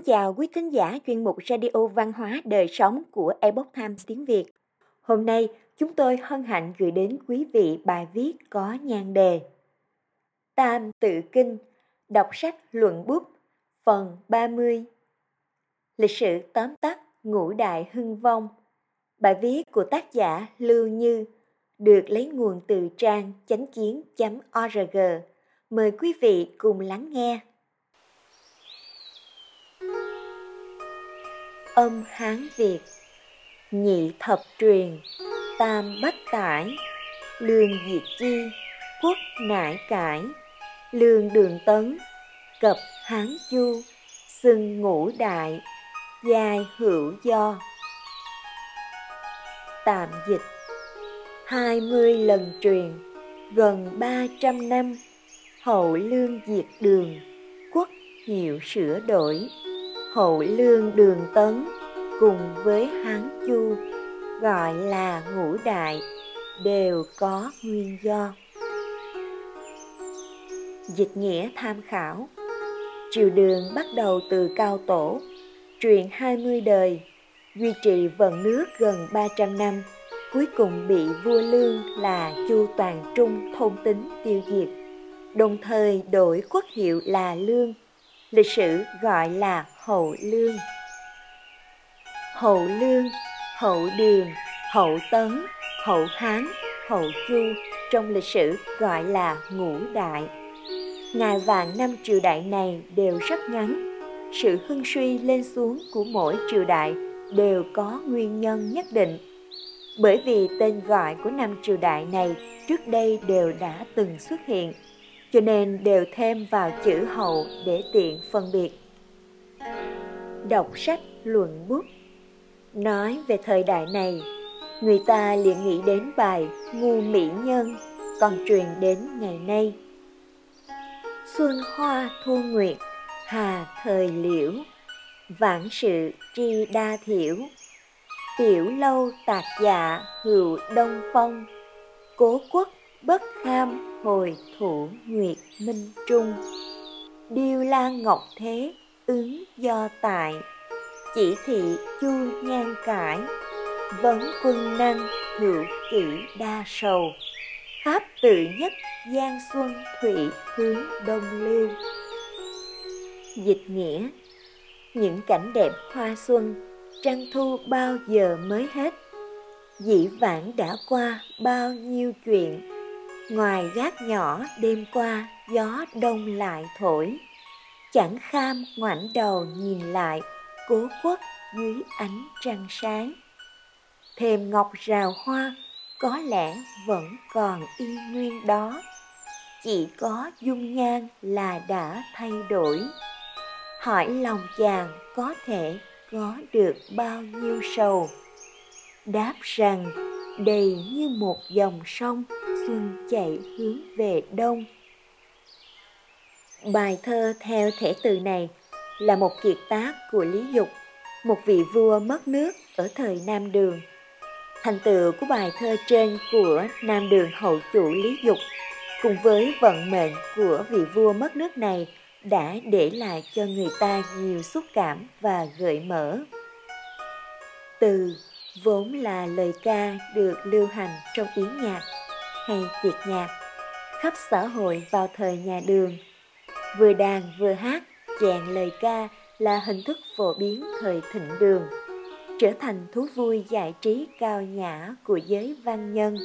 Xin chào quý thính giả chuyên mục Radio Văn hóa Đời Sống của Epoch Times tiếng Việt. Hôm nay, chúng tôi hân hạnh gửi đến quý vị bài viết có nhan đề Tam Tự Kinh, đọc sách luận bút, phần 30. Lịch sử tóm tắt Ngũ Đại Hưng Vong Bài viết của tác giả Lưu Như được lấy nguồn từ trang chánh kiến .org. Mời quý vị cùng lắng nghe. Âm Hán Việt, Nhị thập truyền, Tam bách tải, Lương diệt chi, Quốc nải cải, Lương đường tấn, Cập Hán chu, Xưng ngũ đại, Giai hữu do. Tạm dịch, hai mươi lần truyền, Gần ba trăm năm, Hậu lương diệt đường, Quốc hiệu sửa đổi, Hậu lương đường tấn Cùng với Hán chu, Gọi là ngũ đại, Đều có nguyên do. Dịch nghĩa tham khảo. Triều đường bắt đầu từ cao tổ, Truyền 20 đời, Duy trì vận nước gần 300 năm, Cuối cùng bị vua Lương là Chu Toàn Trung thôn tính tiêu diệt, Đồng thời đổi quốc hiệu là Lương, Lịch sử gọi là Hậu Lương. Hậu Lương, Hậu Đường, Hậu Tấn, Hậu Hán, Hậu Chu trong lịch sử gọi là ngũ đại. Ngài vạn năm triều đại này đều rất ngắn. Sự hưng suy lên xuống của mỗi triều đại đều có nguyên nhân nhất định. Bởi vì tên gọi của năm triều đại này trước đây đều đã từng xuất hiện cho nên đều thêm vào chữ hậu để tiện phân biệt. Đọc sách luận bút nói về thời đại này, người ta liền nghĩ đến bài ngu mỹ nhân, còn truyền đến ngày nay. Xuân hoa thu nguyệt, hà thời liễu, vãng sự tri đa thiểu, tiểu lâu tạc dạ hữu đông phong, cố quốc bất kham hồi thủ nguyệt minh trung, điêu lan ngọc thế ứng do tại chỉ thị chu nhan cải vấn quân năng hữu kỷ đa sầu. Pháp tự nhất giang xuân thủy hướng đông lưu dịch nghĩa. Những cảnh đẹp hoa xuân, trăng thu bao giờ mới hết? Dĩ vãng đã qua bao nhiêu chuyện? Ngoài gác nhỏ đêm qua, gió đông lại thổi. Chẳng kham ngoảnh đầu nhìn lại cố quốc dưới ánh trăng sáng. Thềm ngọc rào hoa có lẽ vẫn còn y nguyên đó, chỉ có dung nhan là đã thay đổi. Hỏi lòng chàng có thể có được bao nhiêu sầu? Đáp rằng, đầy như một dòng sông xuân chạy hướng về đông. Bài thơ theo thể từ này là một kiệt tác của lý dục, một vị vua mất nước ở thời nam đường. Thành tựu của bài thơ trên của nam đường hậu chủ lý dục cùng với vận mệnh của vị vua mất nước này đã để lại cho người ta nhiều xúc cảm và gợi mở. Từ vốn là lời ca được lưu hành trong yến nhạc hay tiệc nhạc khắp xã hội vào thời nhà đường, vừa đàn vừa hát chàng lời ca là hình thức phổ biến thời thịnh đường, trở thành thú vui giải trí cao nhã của giới văn nhân.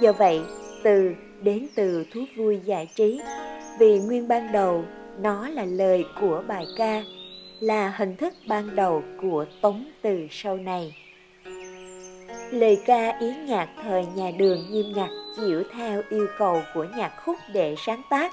Do vậy, từ đến từ thú vui giải trí, vì nguyên ban đầu nó là lời của bài ca, là hình thức ban đầu của tống từ sau này. Lời ca yến nhạc thời nhà đường nghiêm ngặt chịu theo yêu cầu của nhạc khúc để sáng tác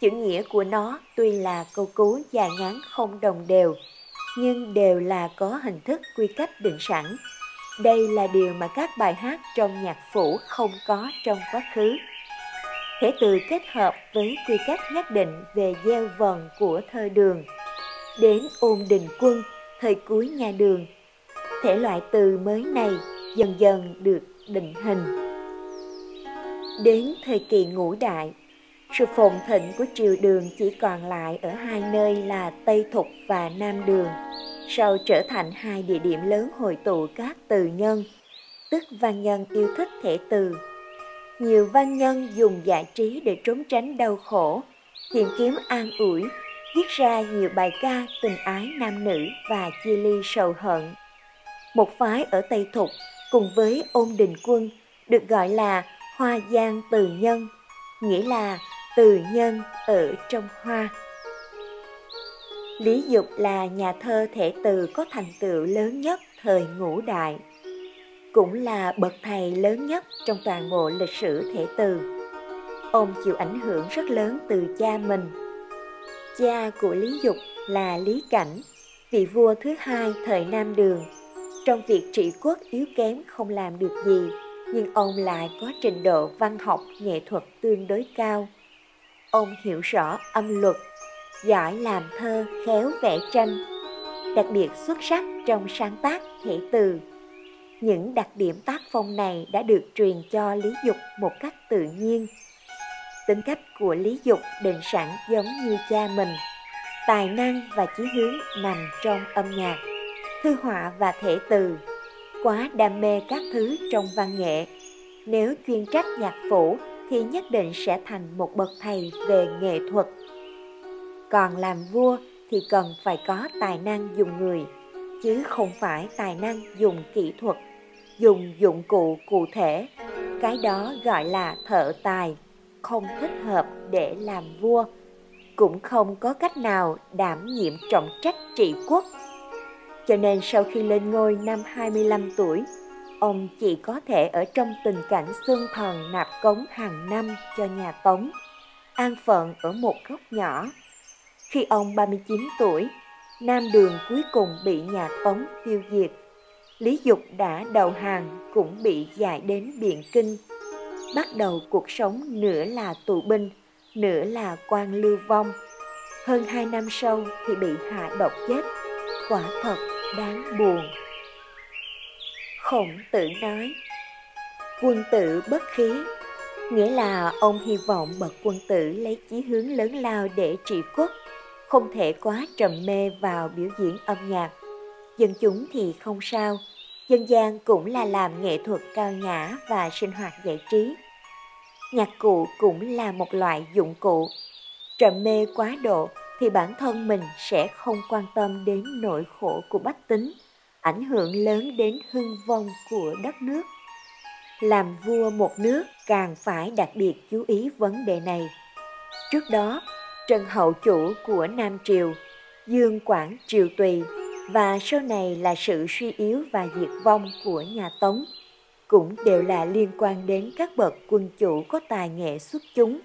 chữ nghĩa của nó tuy là câu cú dài ngắn không đồng đều, nhưng đều là có hình thức quy cách định sẵn. Đây là điều mà các bài hát trong nhạc phủ không có trong quá khứ. Thể từ kết hợp với quy cách nhất định về gieo vần của thơ đường, đến ôn đình quân, thời cuối nhà đường, thể loại từ mới này dần dần được định hình. Đến thời kỳ ngũ đại sự phồn thịnh của triều đường chỉ còn lại ở hai nơi là Tây Thục và Nam Đường, sau trở thành hai địa điểm lớn hội tụ các từ nhân, tức văn nhân yêu thích thể từ. Nhiều văn nhân dùng giải trí để trốn tránh đau khổ, tìm kiếm an ủi, viết ra nhiều bài ca tình ái nam nữ và chia ly sầu hận. Một phái ở Tây Thục cùng với ôn đình quân được gọi là Hoa Giang Từ Nhân, nghĩa là từ nhân ở trong hoa. Lý Dục là nhà thơ thể từ có thành tựu lớn nhất thời ngũ đại, cũng là bậc thầy lớn nhất trong toàn bộ lịch sử thể từ. Ông chịu ảnh hưởng rất lớn từ cha mình. Cha của Lý Dục là Lý Cảnh, vị vua thứ hai thời Nam Đường. Trong việc trị quốc yếu kém không làm được gì, nhưng ông lại có trình độ văn học nghệ thuật tương đối cao Ông hiểu rõ âm luật, giỏi làm thơ khéo vẽ tranh, đặc biệt xuất sắc trong sáng tác thể từ. Những đặc điểm tác phong này đã được truyền cho Lý Dục một cách tự nhiên. Tính cách của Lý Dục định sẵn giống như cha mình. Tài năng và chí hướng nằm trong âm nhạc, thư họa và thể từ. Quá đam mê các thứ trong văn nghệ. Nếu chuyên trách nhạc phủ thì nhất định sẽ thành một bậc thầy về nghệ thuật. Còn làm vua thì cần phải có tài năng dùng người, chứ không phải tài năng dùng kỹ thuật, dùng dụng cụ cụ thể. Cái đó gọi là thợ tài, không thích hợp để làm vua, cũng không có cách nào đảm nhiệm trọng trách trị quốc. Cho nên sau khi lên ngôi năm 25 tuổi, ông chỉ có thể ở trong tình cảnh xương thần nạp cống hàng năm cho nhà Tống, an phận ở một góc nhỏ. Khi ông 39 tuổi, Nam Đường cuối cùng bị nhà Tống tiêu diệt. Lý Dục đã đầu hàng cũng bị giải đến Biện Kinh. Bắt đầu cuộc sống nửa là tù binh, nửa là quan lưu vong. Hơn hai năm sau thì bị hạ độc chết. Quả thật đáng buồn. Khổng tử nói. Quân tử bất khí, Nghĩa là ông hy vọng bậc quân tử lấy chí hướng lớn lao để trị quốc, Không thể quá trầm mê vào biểu diễn âm nhạc. Dân chúng thì không sao, Dân gian cũng là làm nghệ thuật cao nhã và sinh hoạt giải trí. Nhạc cụ cũng là một loại dụng cụ. Trầm mê quá độ thì bản thân mình sẽ không quan tâm đến nỗi khổ của bách tính ảnh hưởng lớn đến hưng vong của đất nước. Làm vua một nước càng phải đặc biệt chú ý vấn đề này. Trước đó, Trần Hậu Chủ của Nam Triều, Dương Quảng Triều Tùy và sau này là sự suy yếu và diệt vong của nhà Tống cũng đều là liên quan đến các bậc quân chủ có tài nghệ xuất chúng,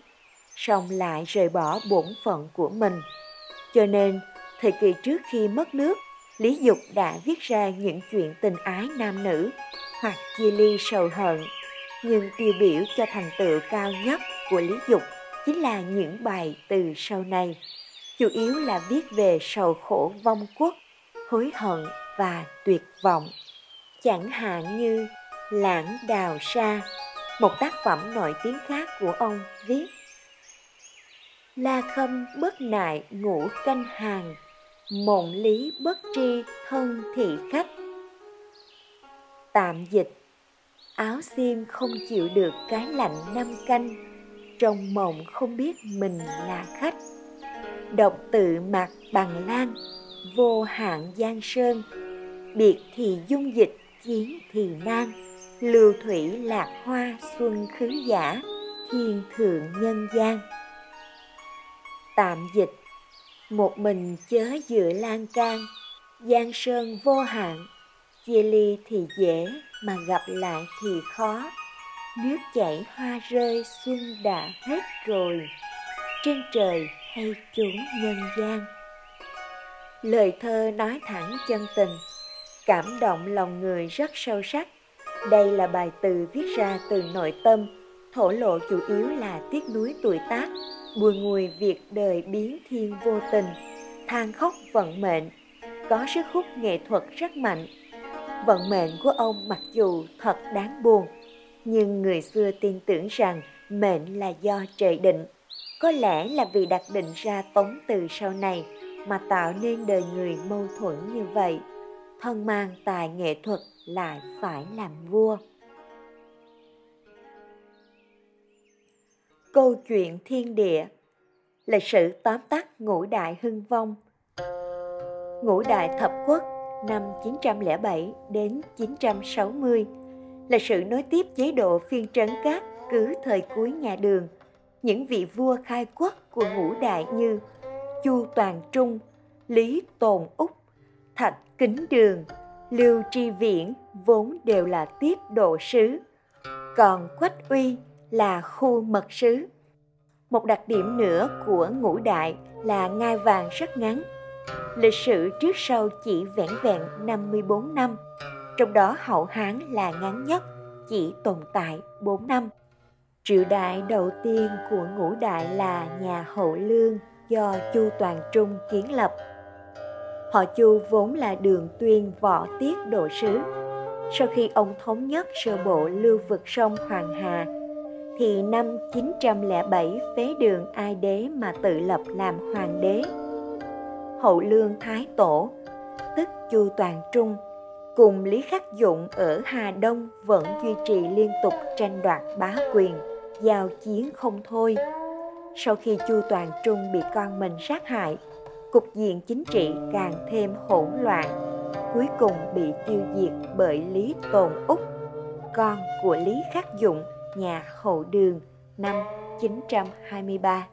song lại rời bỏ bổn phận của mình. Cho nên, thời kỳ trước khi mất nước Lý Dục đã viết ra những chuyện tình ái nam nữ hoặc chia ly sầu hận, nhưng tiêu biểu cho thành tựu cao nhất của Lý Dục chính là những bài từ sau này, chủ yếu là viết về sầu khổ vong quốc, hối hận và tuyệt vọng. Chẳng hạn như Lãng Đào Sa, một tác phẩm nổi tiếng khác của ông viết La khâm bất nại ngủ canh hàng mộng lý bất tri thân thị khách. Tạm dịch, áo xiêm không chịu được cái lạnh năm canh, trong mộng không biết mình là khách. Độc tự mặc bằng lan, vô hạn giang sơn, biệt thì dung dịch, chiến thì nan, lưu thủy lạc hoa xuân khứ giả, thiên thượng nhân gian. Tạm dịch một mình chớ dựa lan can. Giang sơn vô hạn. Chia ly thì dễ, mà gặp lại thì khó. Nước chảy hoa rơi, xuân đã hết rồi. Trên trời hay chúng nhân gian. Lời thơ nói thẳng chân tình. Cảm động lòng người rất sâu sắc. Đây là bài từ viết ra từ nội tâm. Thổ lộ chủ yếu là tiếc nuối tuổi tác bùi ngùi việc đời biến thiên vô tình, than khóc vận mệnh, có sức hút nghệ thuật rất mạnh. Vận mệnh của ông mặc dù thật đáng buồn, nhưng người xưa tin tưởng rằng mệnh là do trời định, Có lẽ là vì đặt định ra tống từ sau này mà tạo nên đời người mâu thuẫn như vậy. Thân mang tài nghệ thuật lại phải làm vua. Câu chuyện thiên địa Lịch sử tóm tắt ngũ đại hưng vong Ngũ đại thập quốc năm 907 đến 960 là sự nối tiếp chế độ phiên trấn cát cứ thời cuối nhà đường. Những vị vua khai quốc của ngũ đại như Chu Toàn Trung, Lý Tồn Úc, Thạch Kính Đường, Lưu Tri Viễn vốn đều là tiết độ sứ. Còn Quách Uy là khu mật sứ. Một đặc điểm nữa của ngũ đại là ngai vàng rất ngắn. Lịch sử trước sau chỉ vẹn vẹn 54 năm, trong đó hậu Hán là ngắn nhất, chỉ tồn tại 4 năm. Triều đại đầu tiên của ngũ đại là nhà Hậu Lương do Chu Toàn Trung kiến lập. Họ Chu vốn là đường tuyên võ tiết độ sứ. Sau khi ông thống nhất sơ bộ lưu vực sông Hoàng Hà, thì năm 907 phế đường ai đế mà tự lập làm hoàng đế. Hậu Lương Thái Tổ, tức Chu Toàn Trung, cùng Lý Khắc Dụng ở Hà Đông vẫn duy trì liên tục tranh đoạt bá quyền, giao chiến không thôi. Sau khi Chu Toàn Trung bị con mình sát hại, cục diện chính trị càng thêm hỗn loạn, cuối cùng bị tiêu diệt bởi Lý Tồn Úc, con của Lý Khắc Dụng, nhà Hậu Đường, năm 923.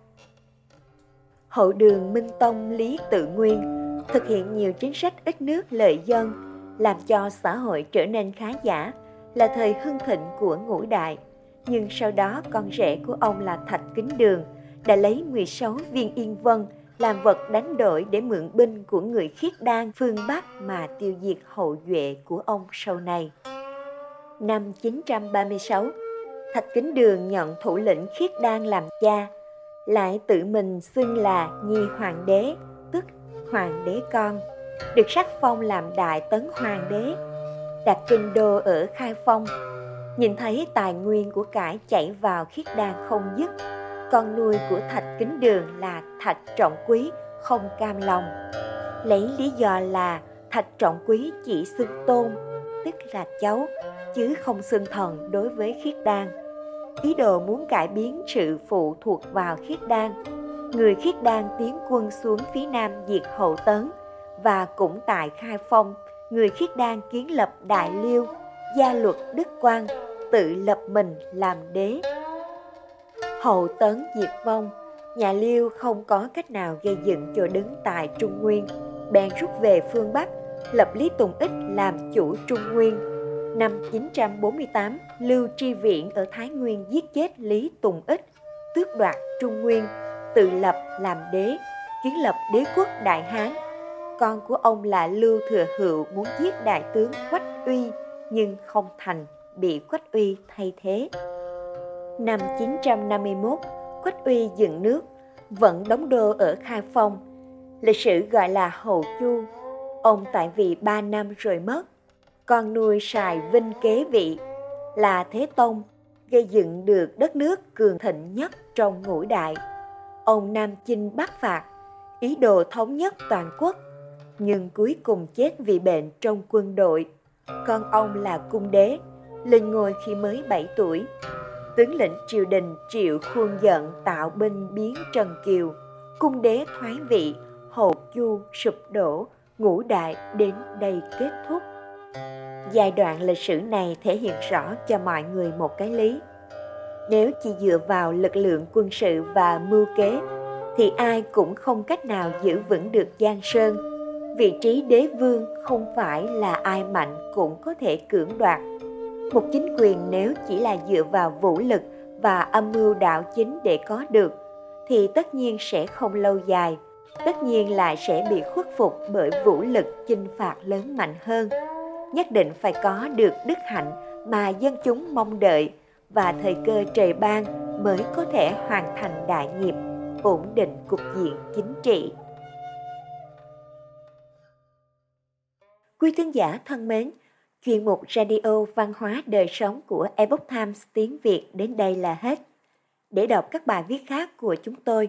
Hậu Đường Minh Tông Lý Tự Nguyên thực hiện nhiều chính sách ít nước lợi dân, làm cho xã hội trở nên khá giả, là thời hưng thịnh của ngũ đại. Nhưng sau đó con rể của ông là Thạch Kính Đường đã lấy 16 viên yên vân làm vật đánh đổi để mượn binh của người khiết đan phương Bắc mà tiêu diệt hậu duệ của ông sau này. Năm 936, Thạch Kính Đường nhận thủ lĩnh khiết đan làm cha, lại tự mình xưng là Nhi Hoàng đế, tức Hoàng đế con, được sắc phong làm Đại Tấn Hoàng đế, đặt kinh đô ở Khai Phong. Nhìn thấy tài nguyên của cải chảy vào khiết đan không dứt, con nuôi của Thạch Kính Đường là Thạch Trọng Quý không cam lòng. Lấy lý do là Thạch Trọng Quý chỉ xưng tôn, tức là cháu, chứ không xưng thần đối với khiết đan. Ý đồ muốn cải biến sự phụ thuộc vào khiết đan. Người khiết đan tiến quân xuống phía nam diệt hậu tấn và cũng tại Khai Phong, người khiết đan kiến lập Đại Liêu, gia luật Đức Quang, tự lập mình làm đế hậu tấn diệt vong nhà liêu không có cách nào gây dựng cho đứng tại trung nguyên bèn rút về phương bắc lập lý tùng ích làm chủ trung nguyên năm 948 lưu tri viện ở thái nguyên giết chết lý tùng ích tước đoạt trung nguyên tự lập làm đế kiến lập đế quốc đại hán con của ông là lưu thừa hữu muốn giết đại tướng quách uy nhưng không thành bị quách uy thay thế năm 951, Quách Uy dựng nước, vẫn đóng đô ở Khai Phong. Lịch sử gọi là Hậu Chu. Ông tại vị 3 năm rồi mất. Con nuôi xài vinh kế vị là Thế Tông, gây dựng được đất nước cường thịnh nhất trong ngũ đại. Ông Nam Chinh bắt Phạt, ý đồ thống nhất toàn quốc, nhưng cuối cùng chết vì bệnh trong quân đội. Con ông là cung đế, lên ngôi khi mới 7 tuổi, tướng lĩnh triều đình triệu khuôn giận tạo binh biến Trần Kiều, cung đế thoái vị, hậu chu sụp đổ, ngũ đại đến đây kết thúc. Giai đoạn lịch sử này thể hiện rõ cho mọi người một cái lý. Nếu chỉ dựa vào lực lượng quân sự và mưu kế, thì ai cũng không cách nào giữ vững được Giang Sơn. Vị trí đế vương không phải là ai mạnh cũng có thể cưỡng đoạt một chính quyền nếu chỉ là dựa vào vũ lực và âm mưu đạo chính để có được thì tất nhiên sẽ không lâu dài tất nhiên là sẽ bị khuất phục bởi vũ lực chinh phạt lớn mạnh hơn nhất định phải có được đức hạnh mà dân chúng mong đợi và thời cơ trời ban mới có thể hoàn thành đại nghiệp ổn định cục diện chính trị quý thính giả thân mến Chuyên mục Radio Văn hóa Đời Sống của Epoch Times tiếng Việt đến đây là hết. Để đọc các bài viết khác của chúng tôi,